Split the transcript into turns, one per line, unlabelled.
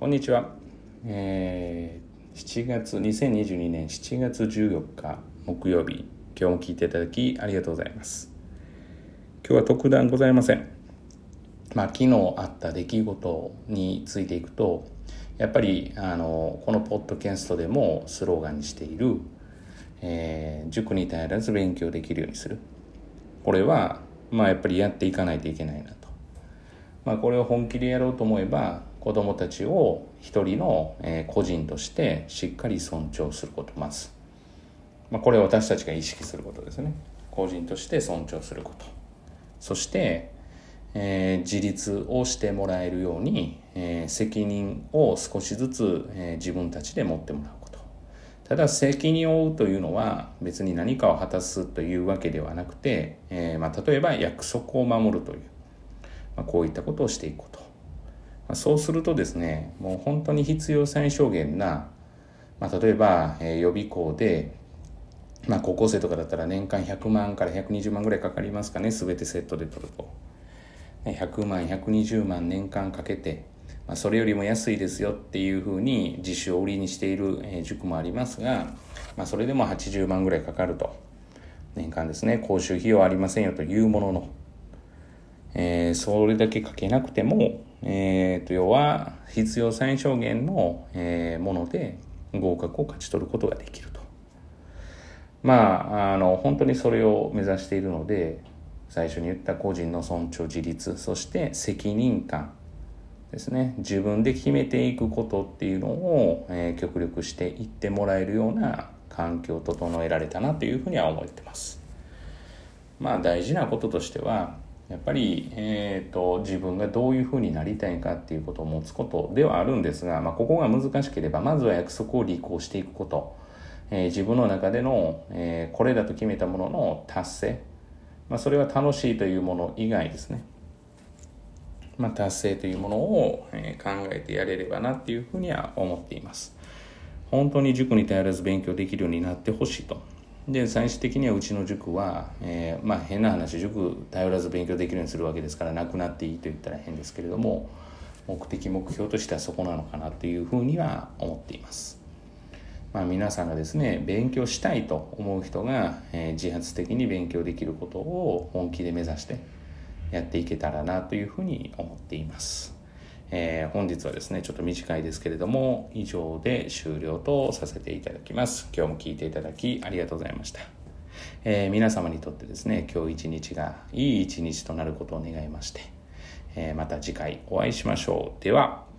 こんにちは、えー、7月2022年7月14日木曜日。今日も聞いていただきありがとうございます。今日は特段ございません。まあ昨日あった出来事についていくとやっぱりあのこのポッドキャストでもスローガンにしている、えー、塾に頼らず勉強できるようにする。これはまあやっぱりやっていかないといけないな。まあこれを本気でやろうと思えば子どもたちを一人の、個人としてしっかり尊重することまず、まあ、これは私たちが意識することですね。個人として尊重すること。そして、えー、自立をしてもらえるように、えー、責任を少しずつ、えー、自分たちで持ってもらうこと。ただ責任を負うというのは別に何かを果たすというわけではなくて、えまあ、例えば約束を守るという、まあ、こういったことをしていくこと。まあそうするとですねもう本当に必要最小限な、まあ、例えば、えー、予備校で、まあ、高校生とかだったら年間100万から120万ぐらいかかりますかね全てセットで取ると。100万120万年間かけて、まあ、それよりも安いですよっていうふうに自主を売りにしている、えー、塾もありますが、まあ、それでも80万ぐらいかかると。年間ですね講習費用ありませんよというものの、えー、それだけかけなくてもえー、と要は必要最小限の、えー、もので合格を勝ち取ることができると。まあ、あの本当にそれを目指しているので最初に言った個人の尊重自立そして責任感ですね自分で決めていくことっていうのを、えー、極力していってもらえるような環境を整えられたなというふうには思ってます。まあ大事なこととしてはやっぱり、えーと、自分がどういうふうになりたいかっていうことを持つことではあるんですが、まあ、ここが難しければまずは約束を履行していくこと、えー、自分の中での、えー、これだと決めたものの達成、まあ、それは楽しいというもの以外ですね、まあ、達成というものを、えー、考えてやれればなっていうふうには思っています。本当に塾に頼らず勉強できるようになってほしいと。で最終的にはうちの塾は、えー、まあ変な話塾頼らず勉強できるようにするわけですからなくなっていいと言ったら変ですけれども目的目標としてはそこなのかなというふうには思っています。まあ、皆さんがですね勉強したいと思う人が、えー、自発的に勉強できることを本気で目指してやっていけたらなというふうに思っています。えー、本日はですね、ちょっと短いですけれども、以上で終了とさせていただきます。今日も聞いていただきありがとうございました。えー、皆様にとってですね、今日一日がいい一日となることを願いまして、えー、また次回お会いしましょう。では、